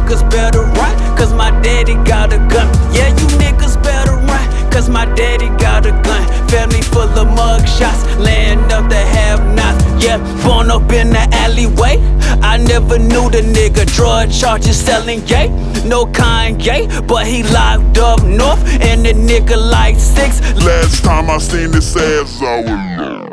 niggas better run, cause my daddy got a gun. Yeah, you niggas better run, cause my daddy got a gun. Family full of mugshots, land up the have nots. Yeah, born up in the alleyway. I never knew the nigga. Drug charges, selling gay. No Kanye, but he locked up north, and the nigga like six. Last time I seen this ass, I was.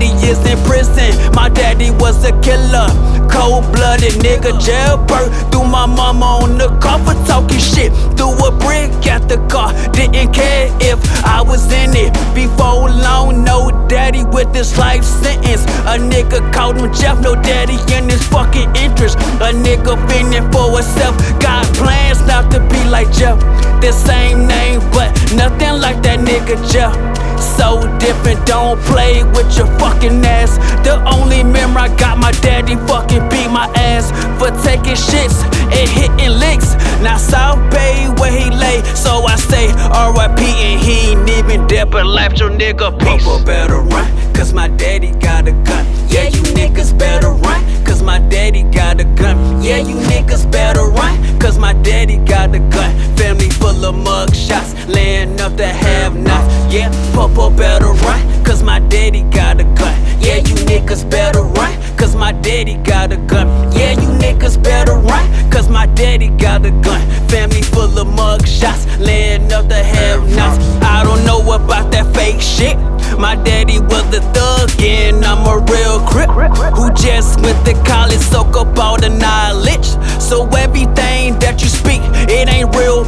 30 years in prison. My daddy was a killer. Cold blooded nigga, jailbird. Threw my mama on the car for talking shit. Threw a brick at the car. Didn't care if I was in it. Before long, no daddy with this life sentence. A nigga called him Jeff, no daddy in his fucking interest. A nigga fending for himself. Got plans not to be like Jeff. The same name, but nothing like that nigga Jeff so different. Don't play with your fucking ass. The only memory I got, my daddy fucking beat my ass for taking shits and hitting licks. Now South Bay where he lay, so I say R.I.P. and he ain't even dead, but left your nigga peace. Papa better run, cause my daddy got a gun. Yeah, you niggas better run, cause my daddy got a gun. Yeah, you niggas better run, cause my daddy got a gun. Family full of mug shots, laying up the have nots. Yeah, Popo better run, cause my daddy got a gun. Yeah, you niggas better run, cause my daddy got a gun. Yeah, you niggas better run, cause my daddy got a gun. Family full of mug shots, laying up the have nots. I don't know about that fake shit. My daddy was a thug and I'm a real crip Who just went to college, soak up all the knowledge So everything that you speak, it ain't real,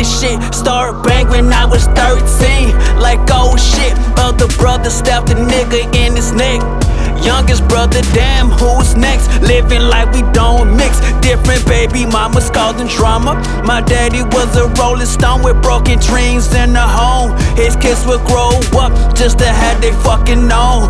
this shit start bang when I was 13 Like oh shit, other brother stabbed a nigga in his neck Youngest brother, damn, who's next? Living like we don't mix. Different baby mamas causing drama. My daddy was a rolling stone with broken dreams in the home. His kids would grow up just to have they fucking known.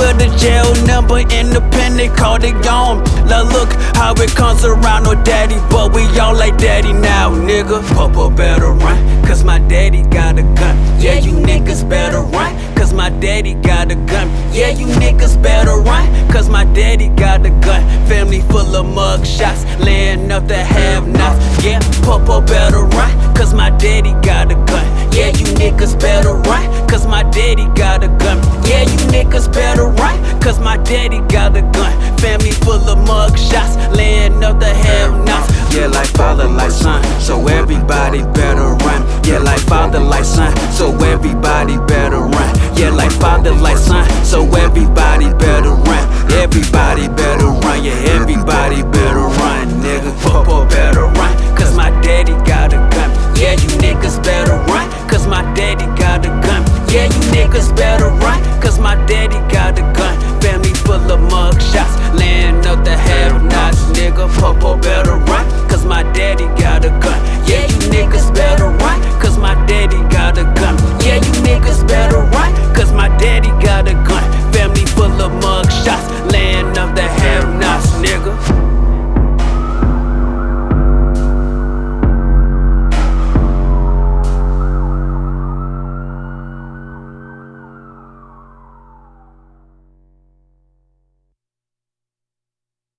With a jail number independent, called it gone. Now look how it comes around, no daddy, but we all like daddy now, nigga. Papa better run, cause my daddy got a gun. Yeah, you niggas better run, cause my daddy got a gun. Yeah, you niggas better run, cause my daddy got a gun. Family full of mug shots, laying up the have nots. Yeah, Papa better run, cause my daddy got a gun. Yeah, you niggas better run, cause my daddy got a gun. Yeah, you niggas better run, cause my daddy got a gun. Family full of mug shots, laying up the have nots. Yeah, like father, like son, so everybody better run. Yeah, like father, like son, so everybody better run. Yeah, like father, like son, so. Everybody better run.